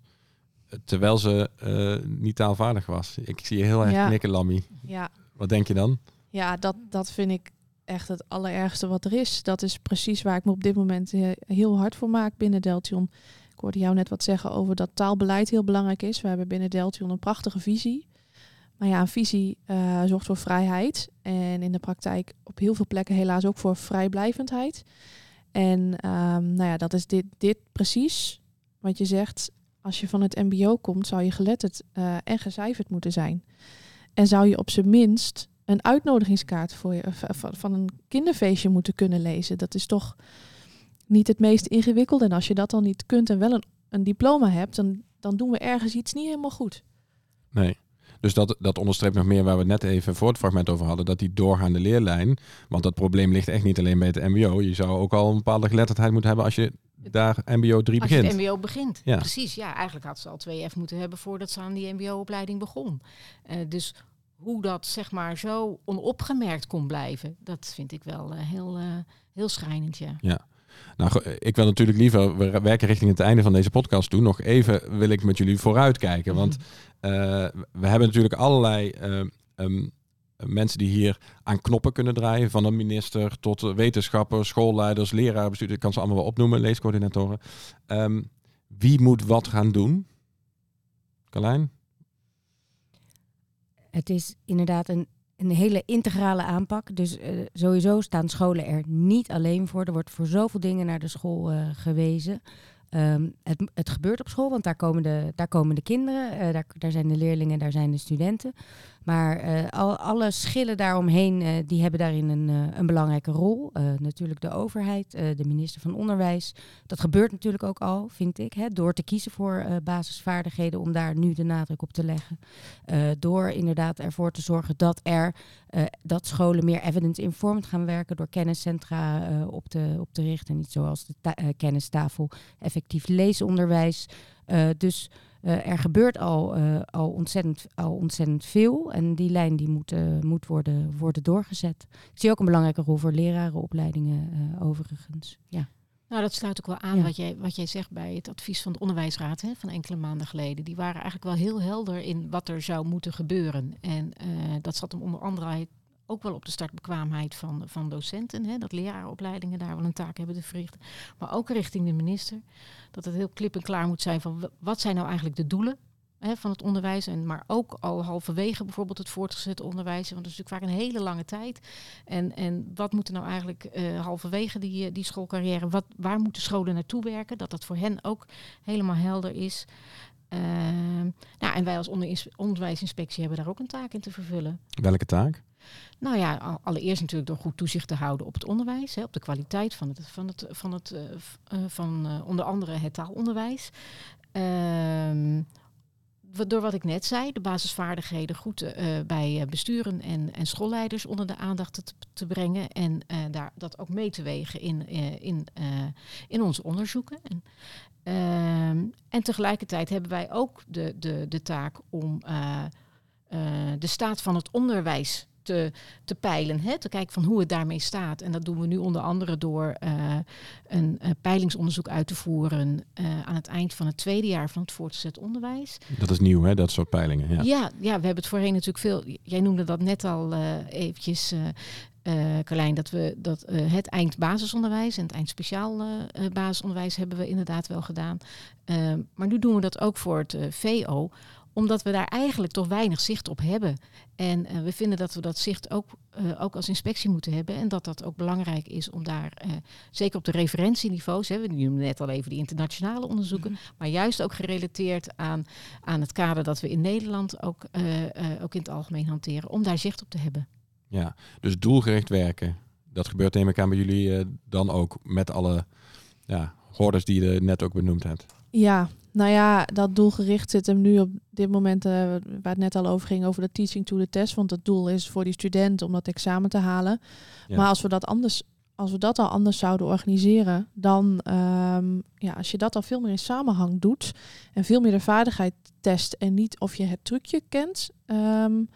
Terwijl ze uh, niet taalvaardig was. Ik zie je heel erg knikken, Lammy. Ja. Wat denk je dan? Ja, dat, dat vind ik echt het allerergste wat er is. Dat is precies waar ik me op dit moment heel hard voor maak binnen Deltion. Ik hoorde jou net wat zeggen over dat taalbeleid heel belangrijk is. We hebben binnen Deltion een prachtige visie. Maar ja, een visie uh, zorgt voor vrijheid. En in de praktijk op heel veel plekken helaas ook voor vrijblijvendheid. En um, nou ja, dat is dit, dit precies wat je zegt. Als je van het MBO komt, zou je geletterd uh, en gecijferd moeten zijn. En zou je op zijn minst een uitnodigingskaart voor je, van, van een kinderfeestje moeten kunnen lezen. Dat is toch niet het meest ingewikkelde. En als je dat dan niet kunt en wel een, een diploma hebt, dan, dan doen we ergens iets niet helemaal goed. Nee. Dus dat, dat onderstreept nog meer waar we net even voor het fragment over hadden. Dat die doorgaande leerlijn. Want dat probleem ligt echt niet alleen bij het MBO. Je zou ook al een bepaalde geletterdheid moeten hebben als je daar MBO 3 begint. Als je MBO begint. Ja. Precies, ja. Eigenlijk had ze al 2F moeten hebben voordat ze aan die MBO-opleiding begon. Uh, dus hoe dat zeg maar zo onopgemerkt kon blijven, dat vind ik wel uh, heel, uh, heel schrijnend. Ja. ja. Nou, ik wil natuurlijk liever, we werken richting het einde van deze podcast toe. Nog even wil ik met jullie vooruitkijken. Want uh, we hebben natuurlijk allerlei um, mensen die hier aan knoppen kunnen draaien. Van een minister tot wetenschappers, schoolleiders, leraren, bestuurders. Ik kan ze allemaal wel opnoemen, leescoördinatoren. Um, wie moet wat gaan doen? Carlijn? Het is inderdaad een, een hele integrale aanpak. Dus uh, sowieso staan scholen er niet alleen voor. Er wordt voor zoveel dingen naar de school uh, gewezen. Um, het, het, gebeurt op school, want daar komen de, daar komen de kinderen, uh, daar, daar, zijn de leerlingen, daar zijn de studenten. Maar uh, al, alle schillen daaromheen, uh, die hebben daarin een, een belangrijke rol. natuurlijk de overheid, de minister van Onderwijs. Dat gebeurt natuurlijk ook al, vind ik, hè, door te kiezen voor basisvaardigheden, om daar nu de nadruk op te leggen. door inderdaad ervoor te zorgen dat er dat scholen meer evidence-informed gaan werken, door kenniscentra op, te, op te richten. Niet zoals de kennistafel, effectief leesonderwijs. dus uh, er gebeurt al, uh, al, ontzettend, al ontzettend veel en die lijn die moet, uh, moet worden, worden doorgezet. Ik zie ook een belangrijke rol voor lerarenopleidingen overigens. Ja. Nou, dat sluit ook wel aan ja. wat, jij, wat jij zegt bij het advies van de onderwijsraad hè, van enkele maanden geleden. Die waren eigenlijk wel heel helder in wat er zou moeten gebeuren. En dat zat hem onder andere ook wel op de startbekwaamheid van, van docenten. Hè, dat lerarenopleidingen daar wel een taak hebben te verrichten. Maar ook richting de minister. Dat het heel klip en klaar moet zijn van wat zijn nou eigenlijk de doelen hè, van het onderwijs. En, maar ook al halverwege bijvoorbeeld het voortgezet onderwijs. Want dat is natuurlijk vaak een hele lange tijd. En, en wat moet er nou eigenlijk uh, halverwege die, die schoolcarrière, wat, waar moeten scholen naartoe werken? Dat dat voor hen ook helemaal helder is. Uh, nou, en wij als onderwijsinspectie hebben daar ook een taak in te vervullen. Welke taak? Nou ja, allereerst natuurlijk door goed toezicht te houden op het onderwijs, hè, op de kwaliteit van het, van het, van het, uh, van uh, onder andere het taalonderwijs. Uh, door wat ik net zei, de basisvaardigheden goed bij besturen en, en schoolleiders onder de aandacht te, te brengen en daar, dat ook mee te wegen in, in, in onze onderzoeken. En, ehm, en tegelijkertijd hebben wij ook de, de, de taak om de staat van het onderwijs te, te peilen. Hè? Te kijken van hoe het daarmee staat. En dat doen we nu onder andere door uh, een, een, peilingsonderzoek uit te voeren uh, aan het eind van het tweede jaar van het voortgezet onderwijs. Dat is nieuw, hè? Dat soort peilingen. Ja, ja, ja we hebben het voorheen natuurlijk veel. Jij noemde dat net al eventjes. Uh, Carlijn, dat we dat uh, het eindbasisonderwijs en het eindspeciaal uh, basisonderwijs hebben we inderdaad wel gedaan. maar nu doen we dat ook voor het VO, omdat we daar eigenlijk toch weinig zicht op hebben. En uh, we vinden dat we dat zicht ook, uh, ook als inspectie moeten hebben. En dat dat ook belangrijk is om daar, uh, zeker op de referentieniveaus, hè, we noemen net al even die internationale onderzoeken, mm -hmm. maar juist ook gerelateerd aan, aan het kader dat we in Nederland ook, ook in het algemeen hanteren, om daar zicht op te hebben. Ja, dus doelgericht werken. Dat gebeurt neem ik aan bij jullie dan ook met alle ja, hordes die je net ook benoemd hebt. Ja, nou ja, dat doelgericht zit hem nu op dit moment, uh, waar het net al over ging, over de teaching to the test. Want het doel is voor die student om dat examen te halen. Ja. Maar als we dat anders, als we dat al anders zouden organiseren, dan, um, ja, als je dat al veel meer in samenhang doet en veel meer de vaardigheid test en niet of je het trucje kent, um,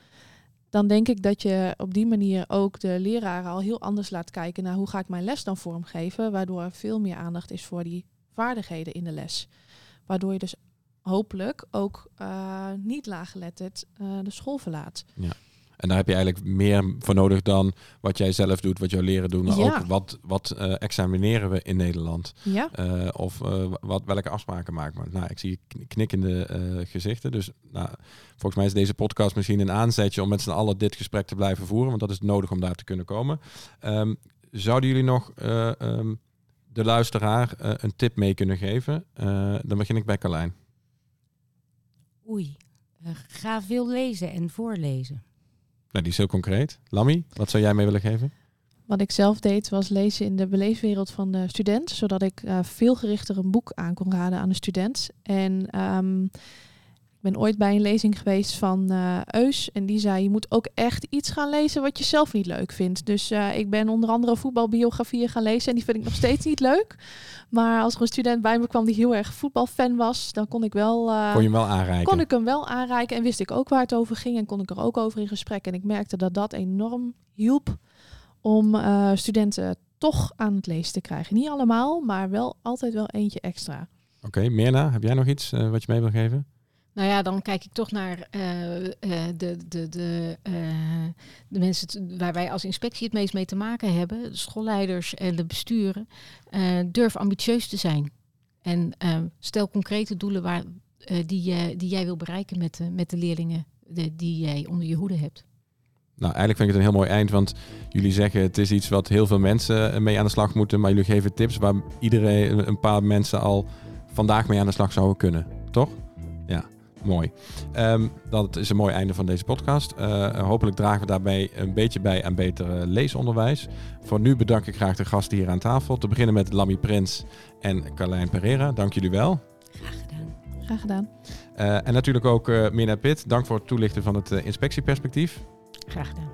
dan denk ik dat je op die manier ook de leraren al heel anders laat kijken naar hoe ga ik mijn les dan vormgeven, waardoor er veel meer aandacht is voor die vaardigheden in de les. Waardoor je dus hopelijk ook uh, niet laaggeletterd uh, de school verlaat. Ja. En daar heb je eigenlijk meer voor nodig dan wat jij zelf doet, wat jouw leren doen. Maar ook wat, wat uh, examineren we in Nederland? Ja. Uh, of uh, wat, welke afspraken maken we? Nou, ik zie knikkende gezichten. Dus nou, volgens mij is deze podcast misschien een aanzetje om met z'n allen dit gesprek te blijven voeren. Want dat is nodig om daar te kunnen komen. Um, zouden jullie nog um, de luisteraar een tip mee kunnen geven? dan begin ik bij Carlijn. Oei, ga veel lezen en voorlezen. Nou, die is heel concreet. Lammy, wat zou jij mee willen geven? Wat ik zelf deed was lezen in de beleefwereld van de student, zodat ik uh, veel gerichter een boek aan kon raden aan de student. En um, ik ben ooit bij een lezing geweest van uh, Eus en die zei je moet ook echt iets gaan lezen wat je zelf niet leuk vindt. Dus uh, ik ben onder andere voetbalbiografieën gaan lezen en die vind ik nog steeds niet leuk. Maar als er een student bij me kwam die heel erg voetbalfan was, dan kon ik wel. Uh, kon je hem wel aanreiken? Kon ik hem wel aanreiken en wist ik ook waar het over ging en kon ik er ook over in gesprek. En ik merkte dat dat enorm hielp om studenten toch aan het lezen te krijgen. Niet allemaal, maar wel altijd wel eentje extra. Oké, okay, Mirna, heb jij nog iets wat je mee wil geven? Nou ja, dan kijk ik toch naar uh, uh, de, de, de, uh, de mensen waar wij als inspectie het meest mee te maken hebben, de schoolleiders en de besturen. durf ambitieus te zijn. En stel concrete doelen waar, die, die jij wil bereiken met, met de leerlingen die jij onder je hoede hebt. Nou, eigenlijk vind ik het een heel mooi eind, want jullie zeggen het is iets wat heel veel mensen mee aan de slag moeten, maar jullie geven tips waar iedereen, een paar mensen al vandaag mee aan de slag zouden kunnen, toch? Mooi. Um, dat is een mooi einde van deze podcast. Uh, hopelijk dragen we daarbij een beetje bij aan beter leesonderwijs. Voor nu bedank ik graag de gasten hier aan tafel. Te beginnen met Lammy Prins en Carlijn Pereira. Dank jullie wel. Graag gedaan. Graag gedaan. Uh, en natuurlijk ook uh, Mirna Pitt. Dank voor het toelichten van het inspectieperspectief. Graag gedaan.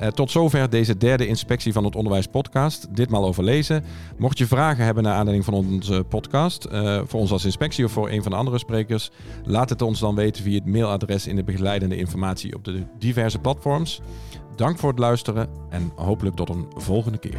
Uh, tot zover deze derde inspectie van het Onderwijs Podcast. Ditmaal over lezen. Mocht je vragen hebben naar aanleiding van onze podcast, uh, voor ons als inspectie of voor een van de andere sprekers, laat het ons dan weten via het mailadres in de begeleidende informatie op de diverse platforms. Dank voor het luisteren en hopelijk tot een volgende keer.